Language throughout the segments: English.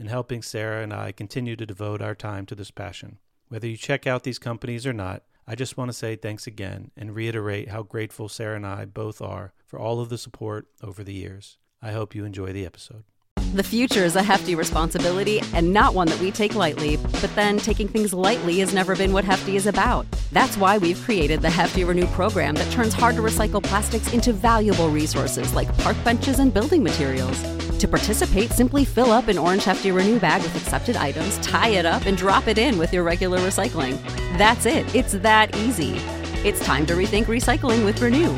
in helping Sara and I continue to devote our time to this passion. Whether you check out these companies or not, I just want to say thanks again and reiterate how grateful Sara and I both are for all of the support over the years. I hope you enjoy the episode. The future is a hefty responsibility and not one that we take lightly, but then taking things lightly has never been what Hefty is about. That's why we've created the Hefty Renew program that turns hard to recycle plastics into valuable resources like park benches and building materials. To participate, simply fill up an orange Hefty Renew bag with accepted items, tie it up, and drop it in with your regular recycling. That's it. It's that easy. It's time to rethink recycling with Renew.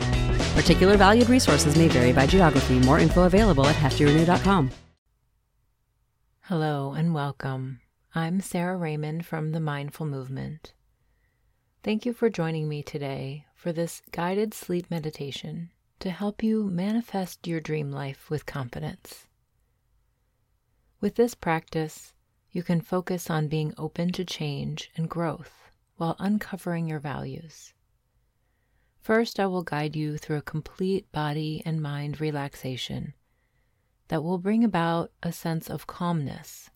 Particular valued resources may vary by geography. More info available at heftyrenew.com. Hello and welcome. I'm Sara Raymond from the Mindful Movement. Thank you for joining me today for this guided sleep meditation to help you manifest your dream life with confidence. With this practice, you can focus on being open to change and growth while uncovering your values. First, I will guide you through a complete body and mind relaxation that will bring about a sense of calmness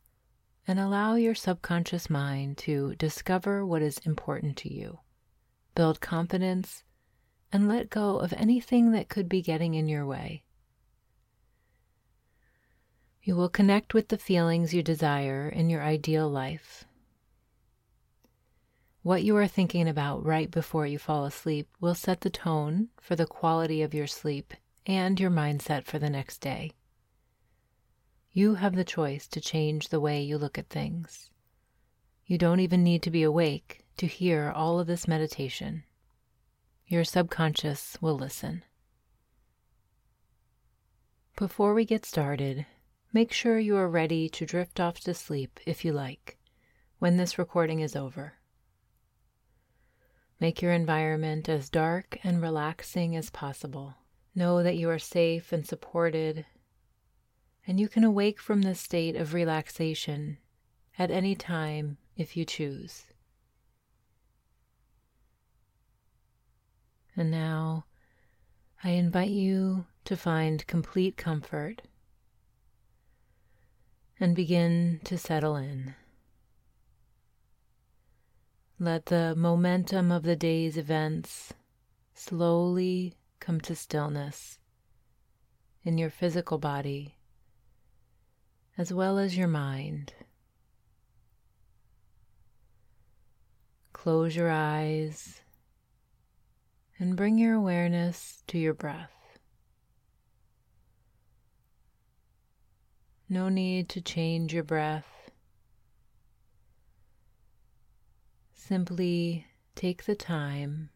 and allow your subconscious mind to discover what is important to you, build confidence, and let go of anything that could be getting in your way. You will connect with the feelings you desire in your ideal life. What you are thinking about right before you fall asleep will set the tone for the quality of your sleep and your mindset for the next day. You have the choice to change the way you look at things. You don't even need to be awake to hear all of this meditation. Your subconscious will listen. Before we get started, Make sure you are ready to drift off to sleep if you like when this recording is over. Make your environment as dark and relaxing as possible. Know that you are safe and supported, and you can awake from this state of relaxation at any time if you choose. And now I invite you to find complete comfort and begin to settle in. Let the momentum of the day's events slowly come to stillness in your physical body as well as your mind. Close your eyes and bring your awareness to your breath. No need to change your breath. Simply take the time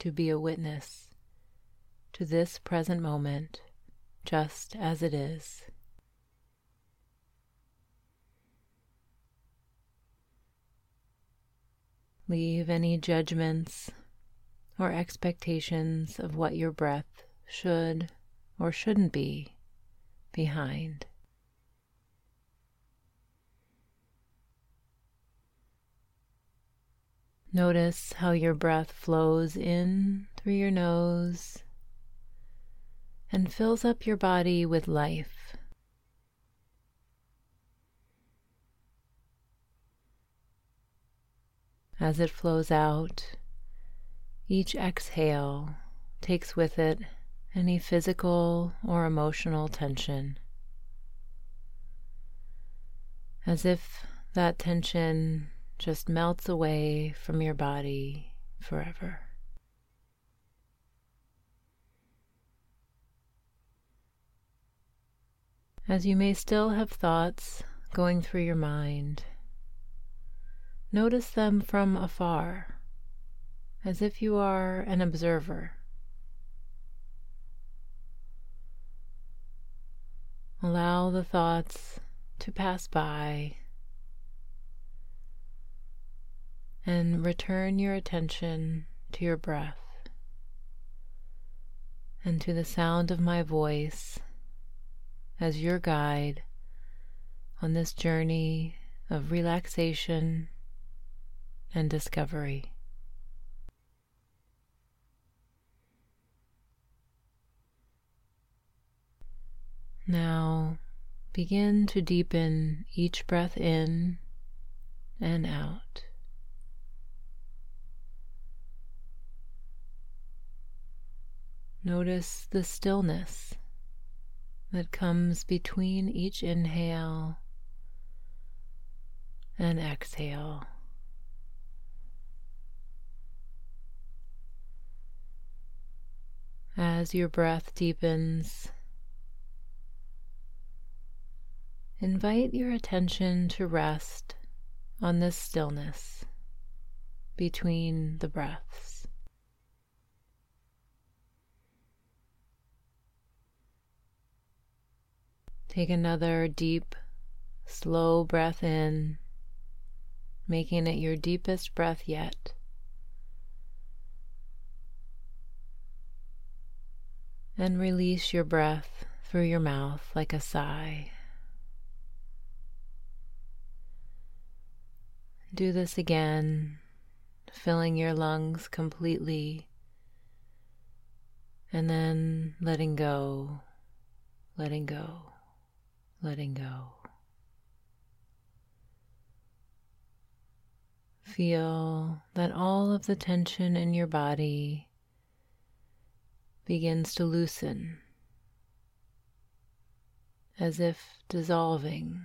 to be a witness to this present moment just as it is. Leave any judgments or expectations of what your breath should or shouldn't be behind. Notice how your breath flows in through your nose and fills up your body with life. As it flows out, each exhale takes with it any physical or emotional tension. As if that tension just melts away from your body forever. As you may still have thoughts going through your mind, notice them from afar, as if you are an observer. Allow the thoughts to pass by and return your attention to your breath and to the sound of my voice as your guide on this journey of relaxation and discovery. Now begin to deepen each breath in and out. Notice the stillness that comes between each inhale and exhale. As your breath deepens, invite your attention to rest on this stillness between the breaths. Take another deep, slow breath in, making it your deepest breath yet. And release your breath through your mouth like a sigh. Do this again, filling your lungs completely, and then letting go, letting go letting go. Feel that all of the tension in your body begins to loosen as if dissolving.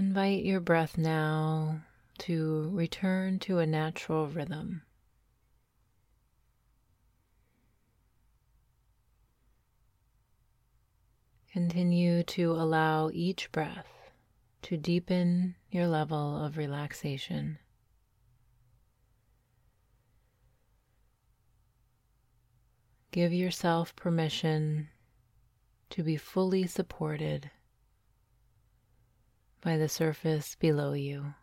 Invite your breath now to return to a natural rhythm. Continue to allow each breath to deepen your level of relaxation. Give yourself permission to be fully supported by the surface below you.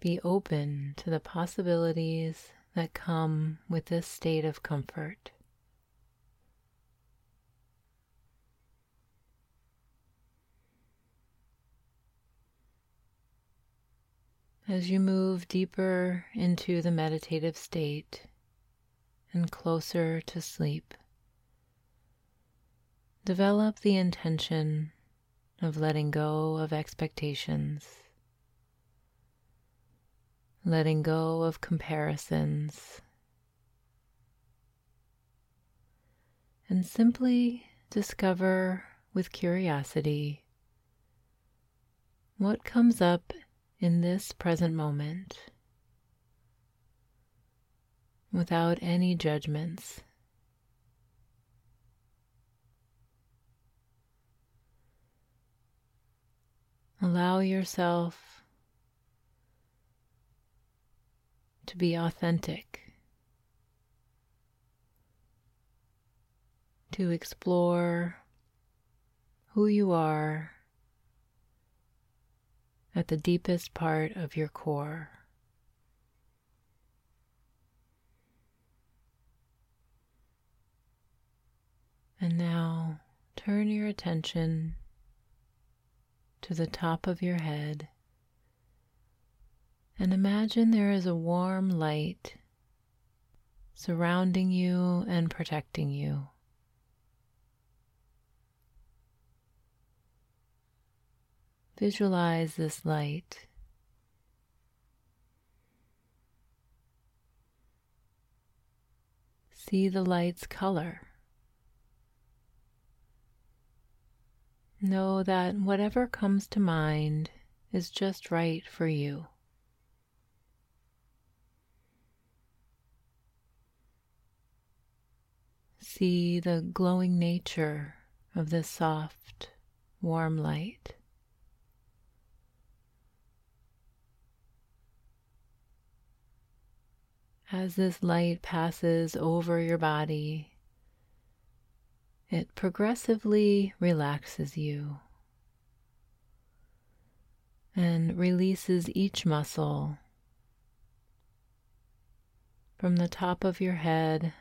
Be open to the possibilities that come with this state of comfort. As you move deeper into the meditative state and closer to sleep, Develop the intention of letting go of expectations, letting go of comparisons, and simply discover with curiosity what comes up in this present moment without any judgments. Allow yourself to be authentic, to explore who you are at the deepest part of your core. And now turn your attention to the top of your head and imagine there is a warm light surrounding you and protecting you. visualize this light. See the light's color. Know that whatever comes to mind is just right for you. See the glowing nature of this soft, warm light. As this light passes over your body, it progressively relaxes you and releases each muscle from the top of your head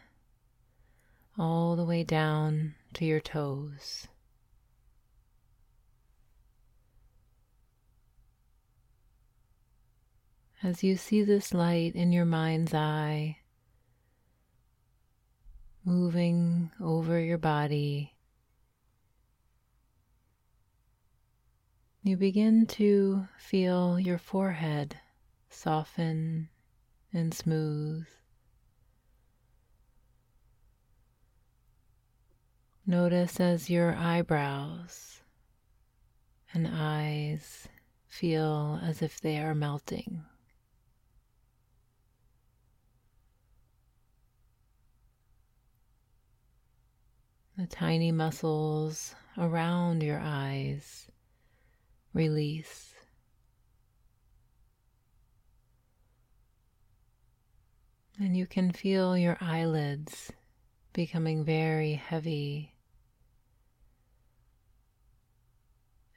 all the way down to your toes. As you see this light in your mind's eye, moving over your body, you begin to feel your forehead soften and smooth. Notice as your eyebrows and eyes feel as if they are melting. The tiny muscles around your eyes release. And you can feel your eyelids becoming very heavy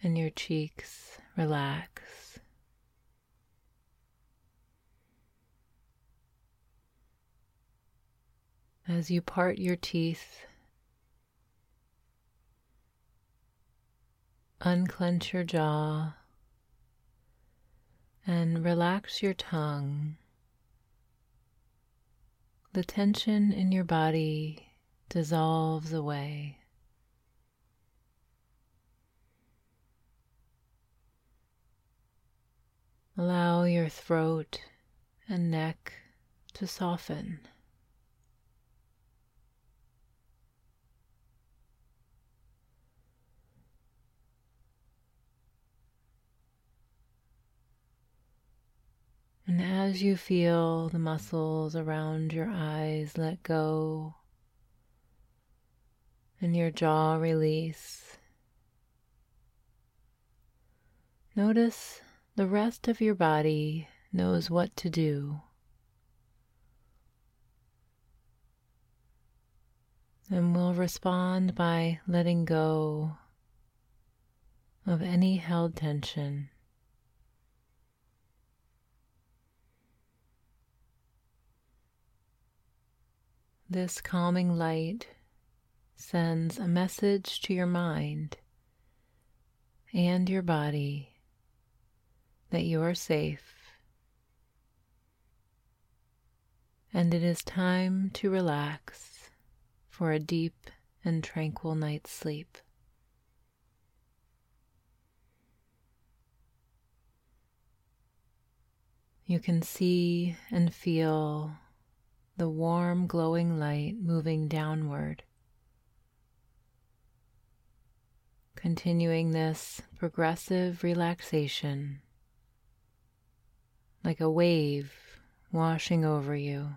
and your cheeks relax. As you part your teeth, unclench your jaw and relax your tongue. The tension in your body dissolves away. Allow your throat and neck to soften. And as you feel the muscles around your eyes let go and your jaw release, notice the rest of your body knows what to do. And will respond by letting go of any held tension. This calming light sends a message to your mind and your body that you are safe and it is time to relax for a deep and tranquil night's sleep. You can see and feel the warm, glowing light moving downward. Continuing this progressive relaxation like a wave washing over you.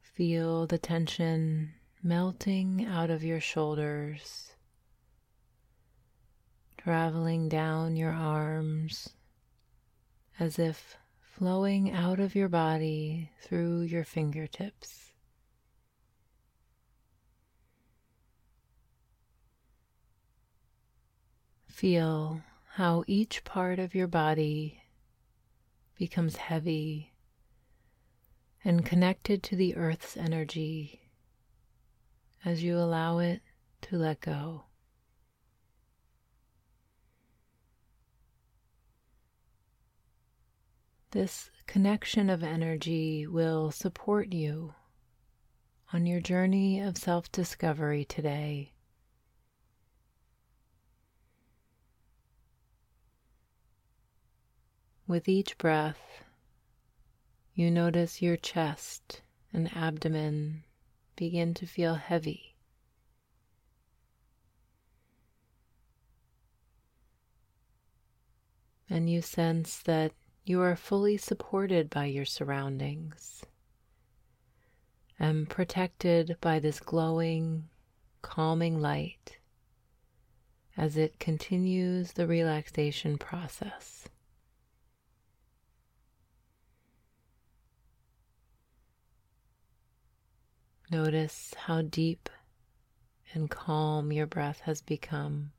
Feel the tension melting out of your shoulders, traveling down your arms as if flowing out of your body through your fingertips. Feel how each part of your body becomes heavy and connected to the earth's energy as you allow it to let go. This connection of energy will support you on your journey of self discovery today. With each breath, you notice your chest and abdomen begin to feel heavy. And you sense that you are fully supported by your surroundings and protected by this glowing, calming light as it continues the relaxation process. Notice how deep and calm your breath has become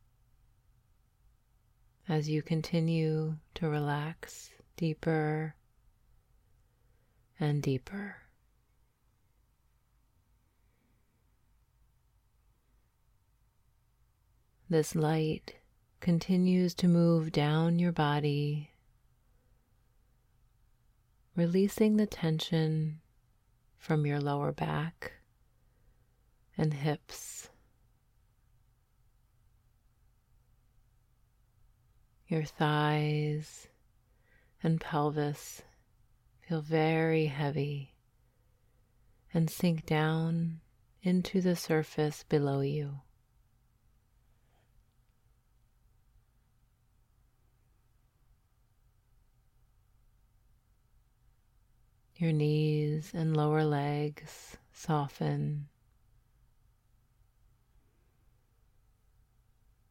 as you continue to relax deeper and deeper. This light continues to move down your body, releasing the tension from your lower back and hips. Your thighs and pelvis feel very heavy and sink down into the surface below you. Your knees and lower legs soften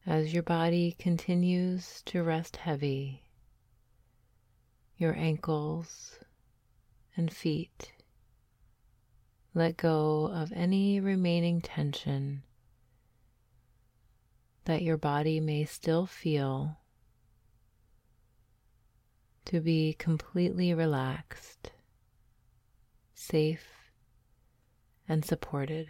as your body continues to rest heavy. Your ankles and feet let go of any remaining tension that your body may still feel to be completely relaxed safe, and supported.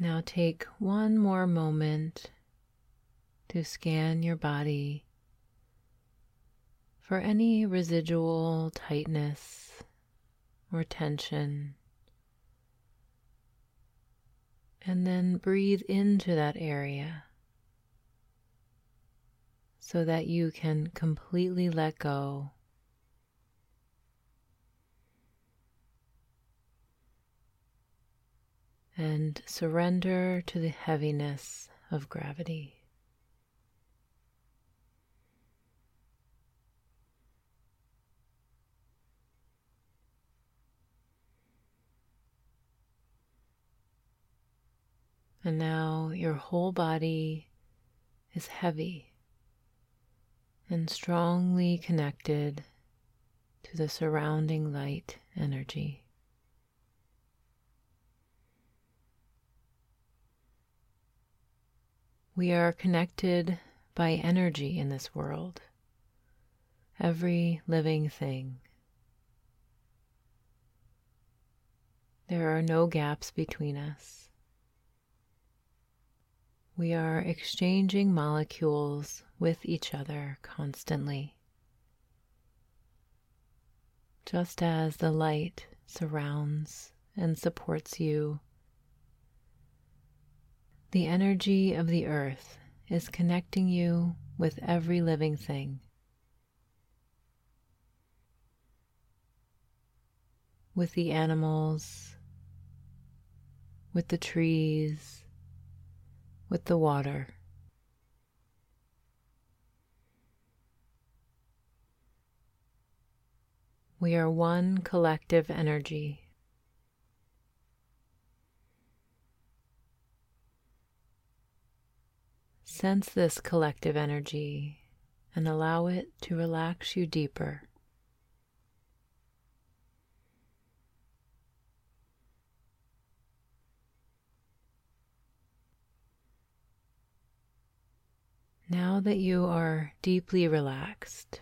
Now take one more moment to scan your body for any residual tightness or tension. And then breathe into that area so that you can completely let go. And surrender to the heaviness of gravity. And now your whole body is heavy and strongly connected to the surrounding light energy. We are connected by energy in this world, every living thing. There are no gaps between us. We are exchanging molecules with each other constantly. Just as the light surrounds and supports you, the energy of the earth is connecting you with every living thing. With the animals, with the trees, with the water. We are one collective energy. Sense this collective energy and allow it to relax you deeper. now that you are deeply relaxed,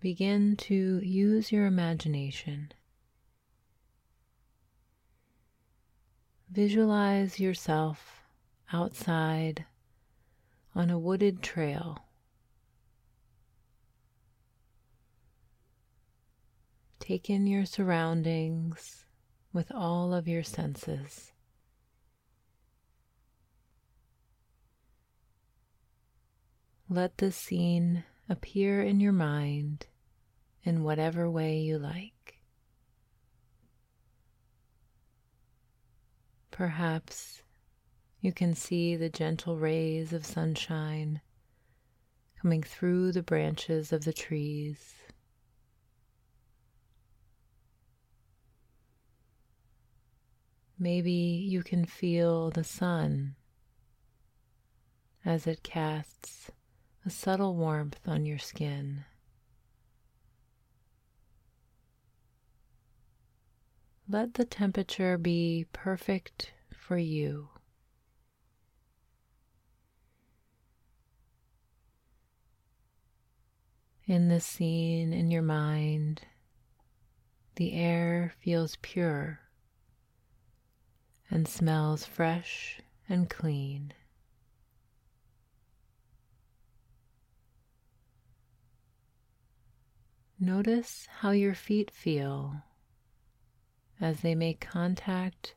begin to use your imagination. Visualize yourself outside on a wooded trail. Take in your surroundings with all of your senses. Let the scene appear in your mind in whatever way you like. Perhaps you can see the gentle rays of sunshine coming through the branches of the trees. Maybe you can feel the sun as it casts a subtle warmth on your skin. Let the temperature be perfect for you. In the scene in your mind, the air feels pure and smells fresh and clean. Notice how your feet feel as they make contact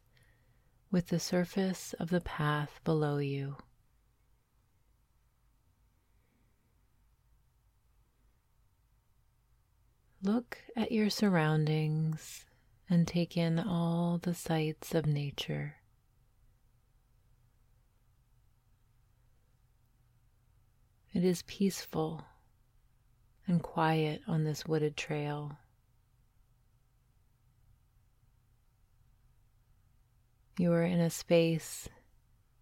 with the surface of the path below you. Look at your surroundings and take in all the sights of nature. It is peaceful and quiet on this wooded trail. You are in a space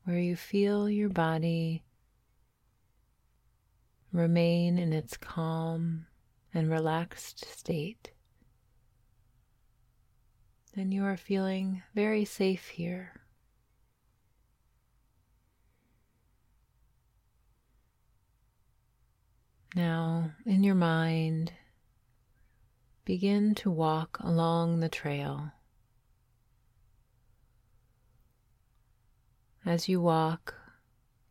where you feel your body remain in its calm and relaxed state. And you are feeling very safe here. Now, in your mind, begin to walk along the trail. As you walk,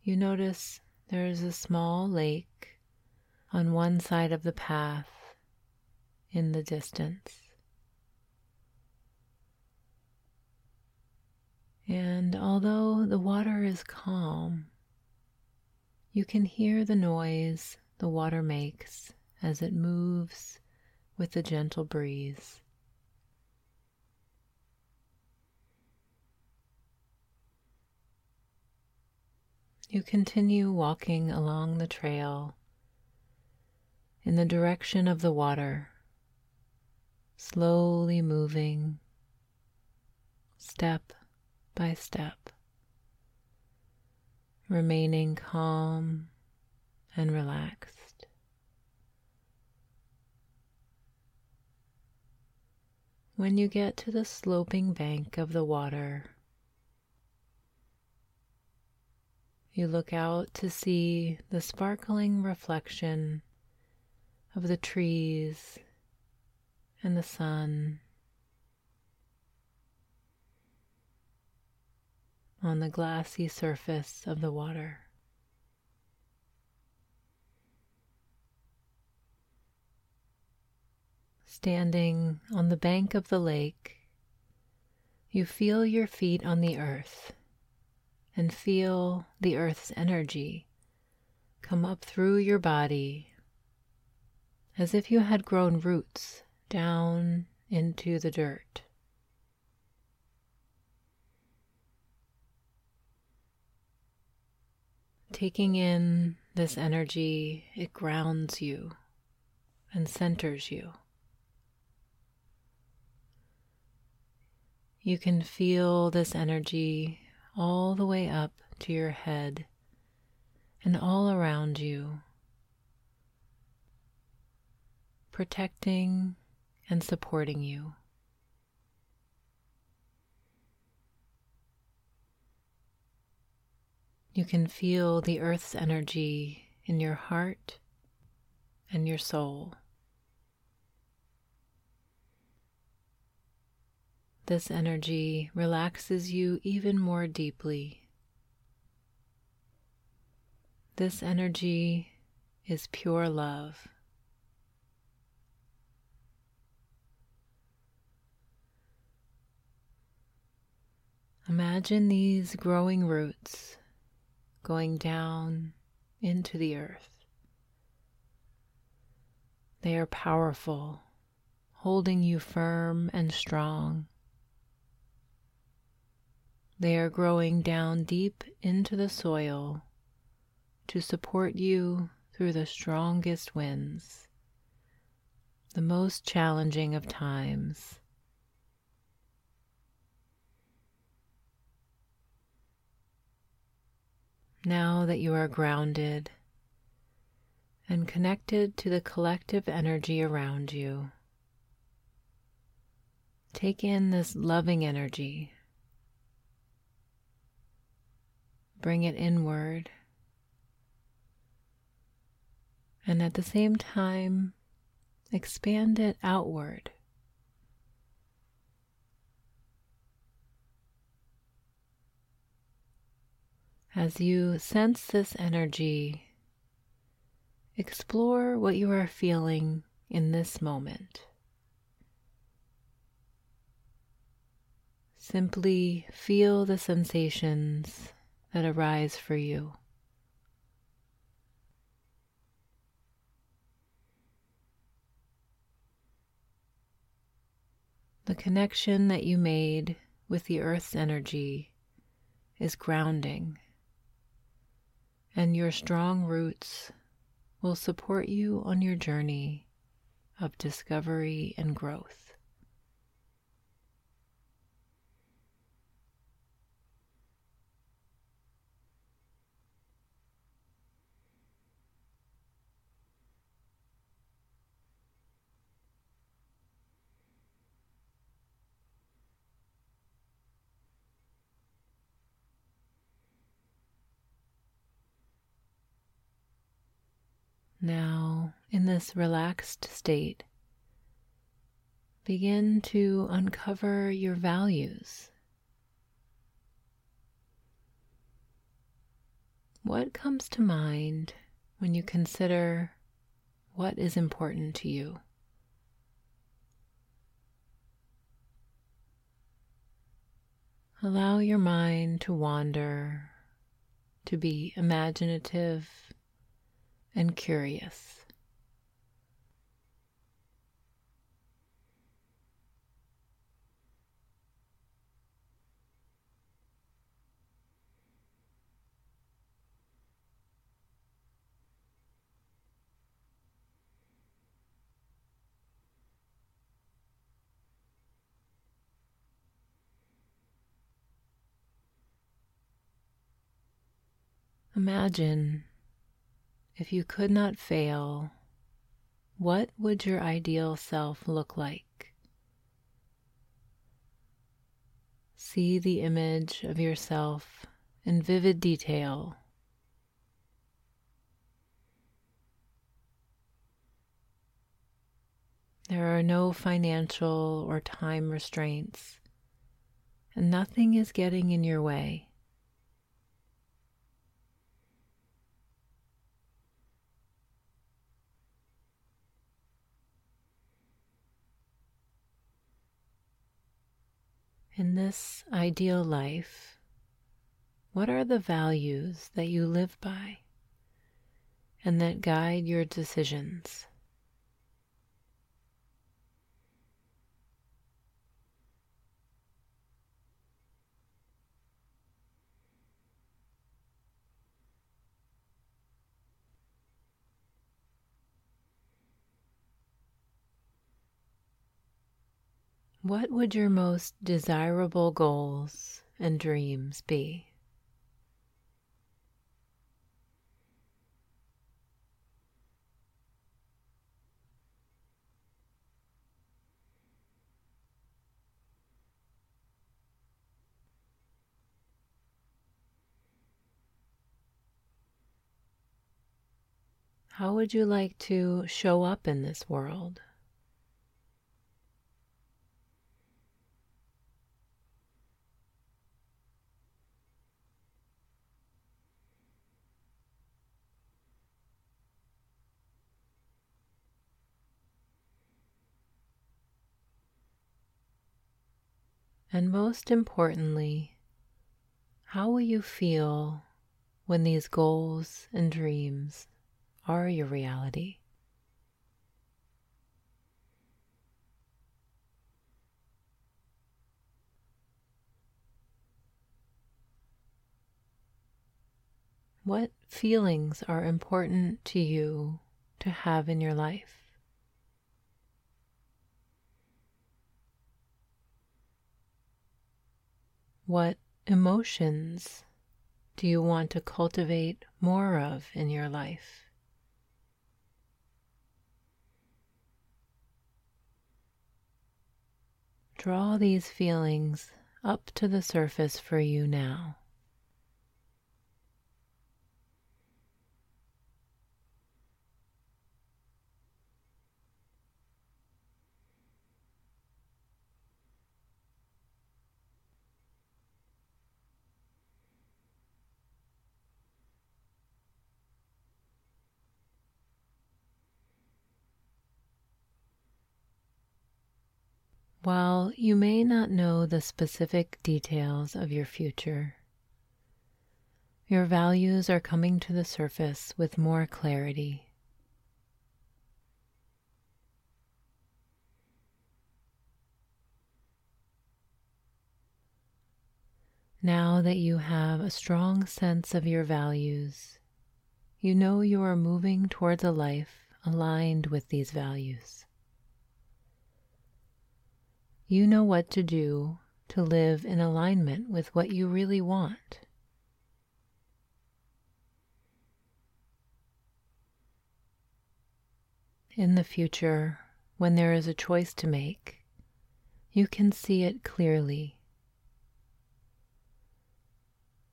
you notice there is a small lake on one side of the path in the distance. And although the water is calm, you can hear the noise the water makes as it moves with the gentle breeze. You continue walking along the trail in the direction of the water, slowly moving step by step, remaining calm and relaxed. When you get to the sloping bank of the water, you look out to see the sparkling reflection of the trees and the sun on the glassy surface of the water. Standing on the bank of the lake, you feel your feet on the earth and feel the earth's energy come up through your body as if you had grown roots down into the dirt. Taking in this energy, it grounds you and centers you. You can feel this energy all the way up to your head and all around you, protecting and supporting you. You can feel the earth's energy in your heart and your soul. This energy relaxes you even more deeply. This energy is pure love. Imagine these growing roots going down into the earth. They are powerful, holding you firm and strong. They are growing down deep into the soil to support you through the strongest winds, the most challenging of times. Now that you are grounded and connected to the collective energy around you, take in this loving energy. Bring it inward. And at the same time, expand it outward. As you sense this energy Explore what you are feeling in this moment. Simply feel the sensations that arise for you. The connection that you made with the earth's energy is grounding, and your strong roots will support you on your journey of discovery and growth. Now, in this relaxed state, begin to uncover your values. What comes to mind when you consider what is important to you? Allow your mind to wander, to be imaginative and curious. Imagine if you could not fail, what would your ideal self look like? See the image of yourself in vivid detail. There are no financial or time restraints, and nothing is getting in your way. In this ideal life, what are the values that you live by and that guide your decisions? What would your most desirable goals and dreams be? How would you like to show up in this world? And most importantly, How will you feel when these goals and dreams are your reality? What feelings are important to you to have in your life? What emotions do you want to cultivate more of in your life? Draw these feelings up to the surface for you now. While you may not know the specific details of your future, your values are coming to the surface with more clarity. Now that you have a strong sense of your values, you know you are moving towards a life aligned with these values. You know what to do to live in alignment with what you really want. In the future, when there is a choice to make, you can see it clearly.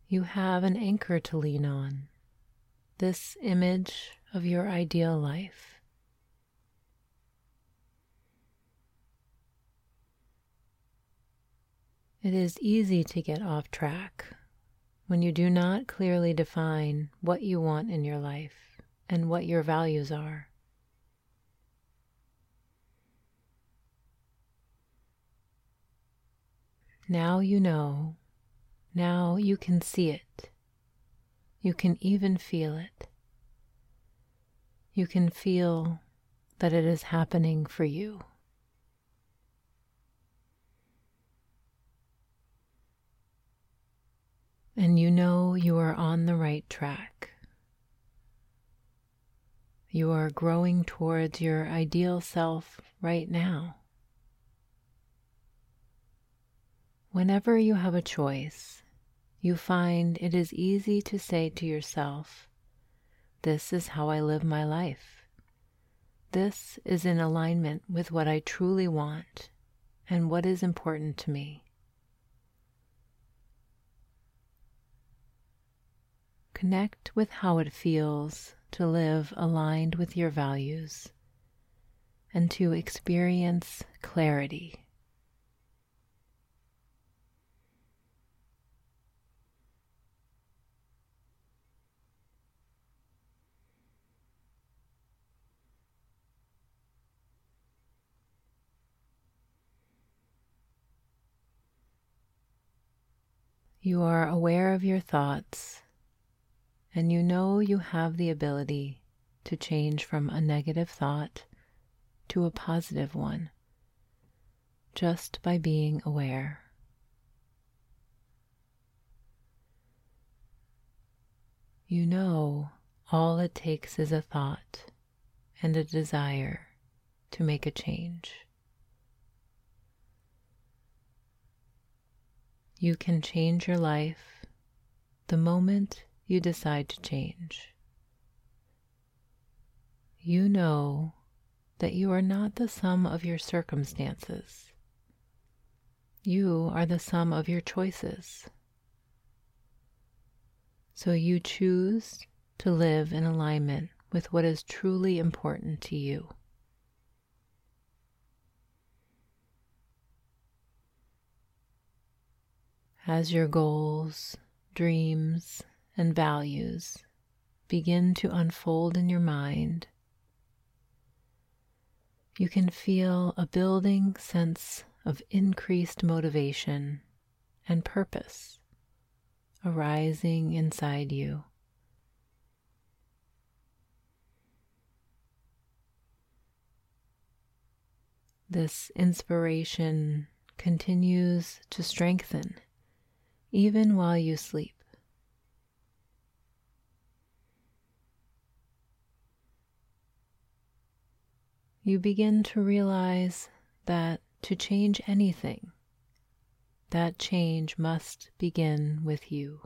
You have an anchor to lean on, this image of your ideal life. It is easy to get off track when you do not clearly define what you want in your life and what your values are. Now you know. Now you can see it. You can even feel it. You can feel that it is happening for you. And you know you are on the right track. You are growing towards your ideal self right now. Whenever you have a choice, you find it is easy to say to yourself, This is how I live my life. This is in alignment with what I truly want and what is important to me. Connect with how it feels to live aligned with your values and to experience clarity. You are aware of your thoughts and you know you have the ability to change from a negative thought to a positive one just by being aware. You know all it takes is a thought and a desire to make a change. You can change your life the moment you decide to change. You know that you are not the sum of your circumstances. You are the sum of your choices. So you choose to live in alignment with what is truly important to you. As your goals, dreams, and values begin to unfold in your mind, you can feel a building sense of increased motivation and purpose arising inside you. This inspiration continues to strengthen even while you sleep. You begin to realize that to change anything, that change must begin with you.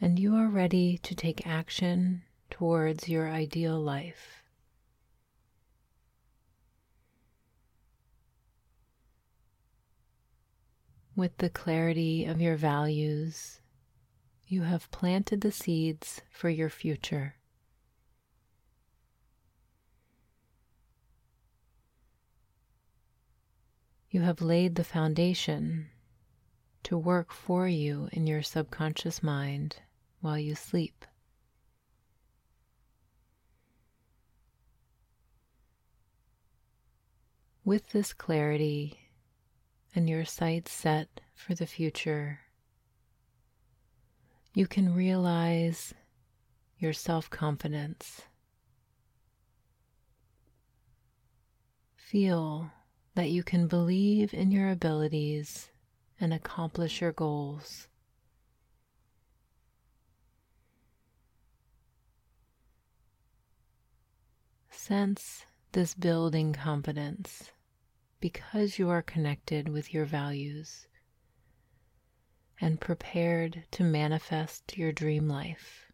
and you are ready to take action towards your ideal life. With the clarity of your values, you have planted the seeds for your future. You have laid the foundation to work for you in your subconscious mind while you sleep. With this clarity and your sights set for the future, you can realize your self confidence. Feel that you can believe in your abilities and accomplish your goals. Sense this building confidence because you are connected with your values and prepared to manifest your dream life.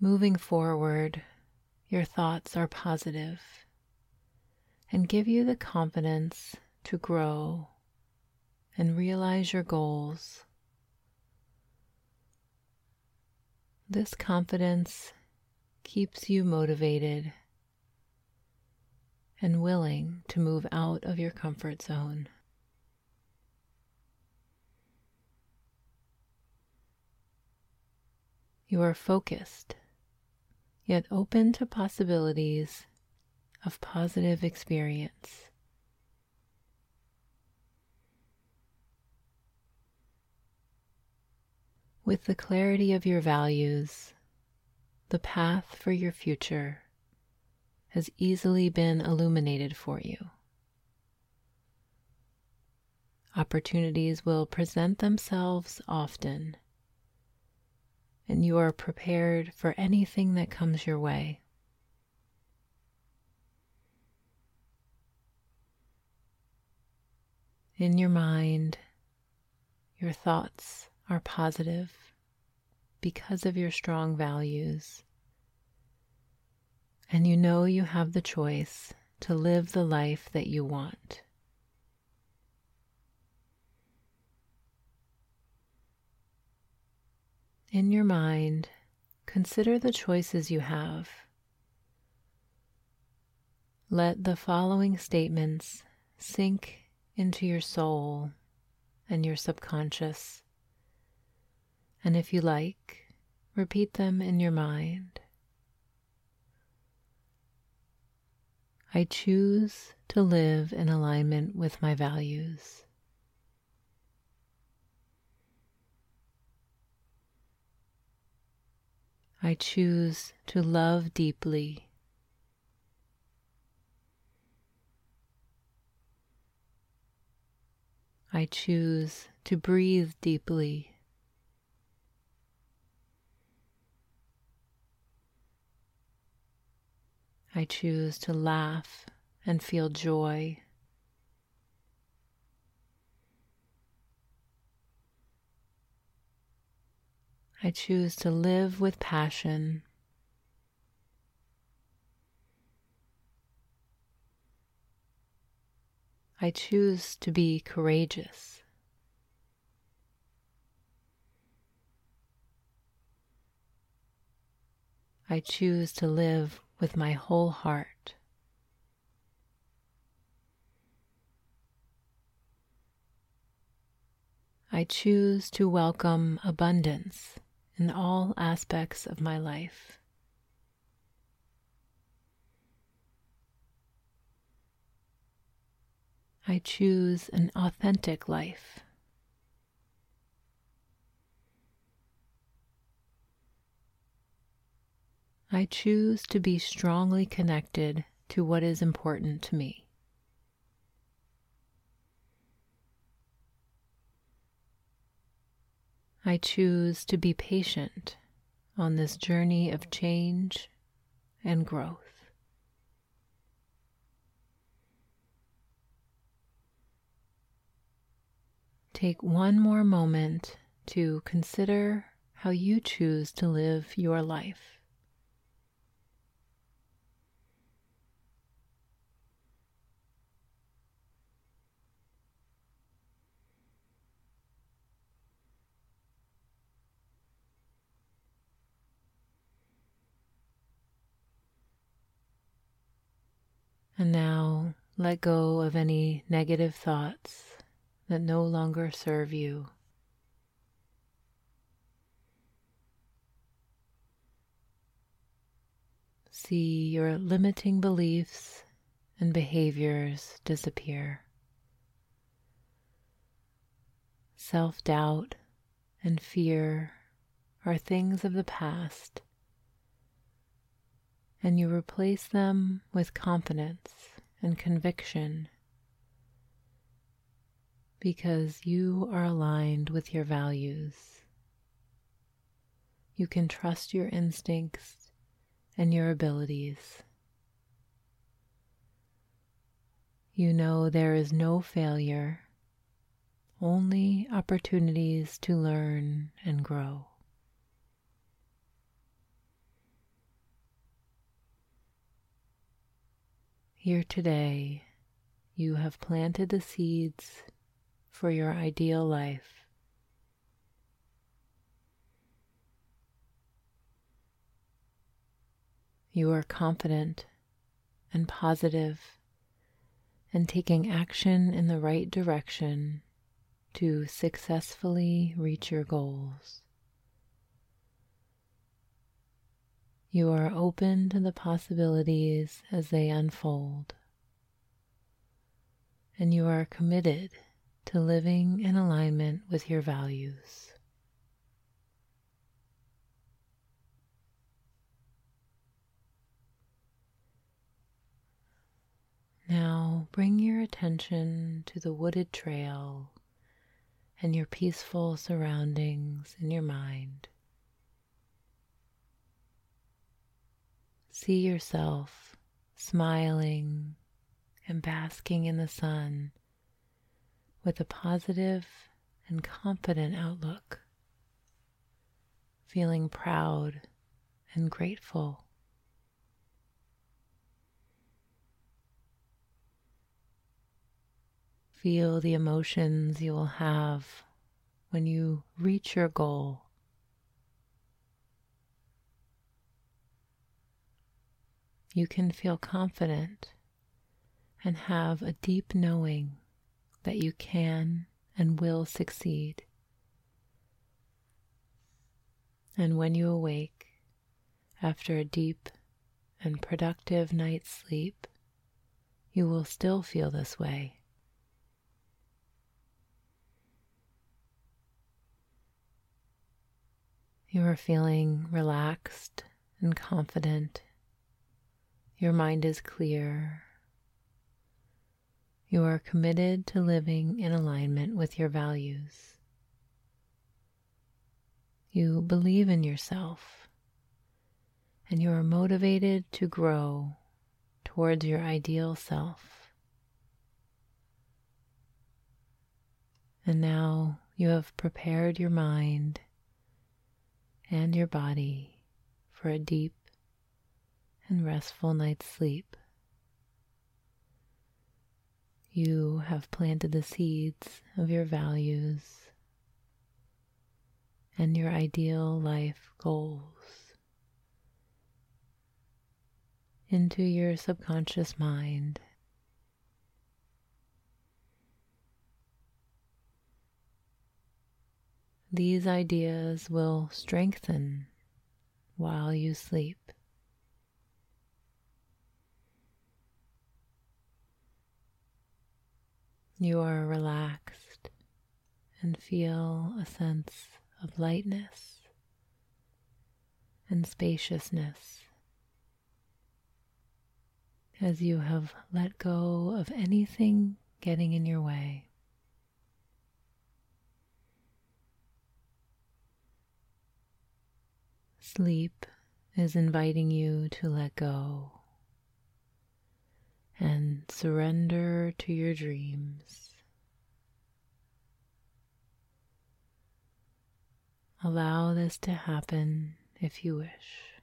Moving forward, your thoughts are positive and give you the confidence to grow and realize your goals. This confidence keeps you motivated and willing to move out of your comfort zone. You are focused yet open to possibilities of positive experience. With the clarity of your values, the path for your future has easily been illuminated for you. Opportunities will present themselves often and you are prepared for anything that comes your way. In your mind, your thoughts are positive because of your strong values, and you know you have the choice to live the life that you want. In your mind, consider the choices you have. Let the following statements sink into your soul and your subconscious. And if you like, repeat them in your mind. I choose to live in alignment with my values. I choose to love deeply. I choose to breathe deeply. I choose to laugh and feel joy. I choose to live with passion. I choose to be courageous. I choose to live with my whole heart. I choose to welcome abundance in all aspects of my life. I choose an authentic life. I choose to be strongly connected to what is important to me. I choose to be patient on this journey of change and growth. Take one more moment to consider how you choose to live your life. And now let go of any negative thoughts that no longer serve you. See your limiting beliefs and behaviors disappear. Self doubt and fear are things of the past and you replace them with confidence and conviction because you are aligned with your values. You can trust your instincts and your abilities. You know there is no failure, only opportunities to learn and grow. Here today, you have planted the seeds for your ideal life. You are confident and positive and taking action in the right direction to successfully reach your goals. You are open to the possibilities as they unfold. And you are committed to living in alignment with your values. Now bring your attention to the wooded trail and your peaceful surroundings in your mind. See yourself smiling and basking in the sun with a positive and confident outlook, feeling proud and grateful. Feel the emotions you will have when you reach your goal you can feel confident and have a deep knowing that you can and will succeed. And when you awake after a deep and productive night's sleep, you will still feel this way. You are feeling relaxed and confident your mind is clear. You are committed to living in alignment with your values. You believe in yourself and you are motivated to grow towards your ideal self. And now you have prepared your mind and your body for a deep and restful night's sleep. You have planted the seeds of your values and your ideal life goals into your subconscious mind. These ideas will strengthen while you sleep. You are relaxed and feel a sense of lightness and spaciousness as you have let go of anything getting in your way. Sleep is inviting you to let go and surrender to your dreams. Allow this to happen if you wish.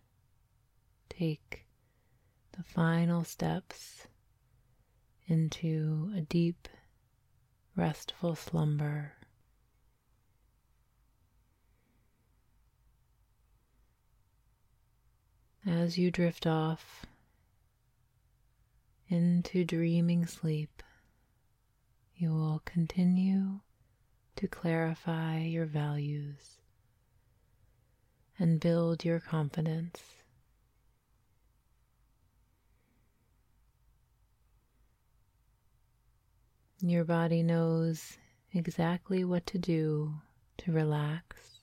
Take the final steps into a deep, restful slumber. As you drift off into dreaming sleep, you will continue to clarify your values and build your confidence. Your body knows exactly what to do to relax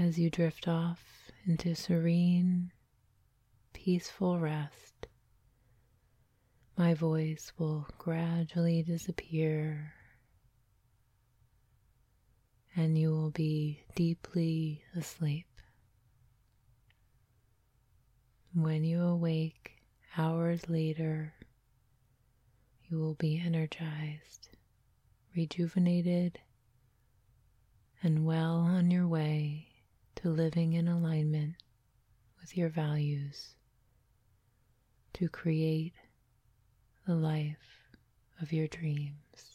as you drift off into serene, peaceful rest. My voice will gradually disappear, and you will be deeply asleep. When you awake hours later, you will be energized, rejuvenated, and well on your way to living in alignment with your values to create the life of your dreams.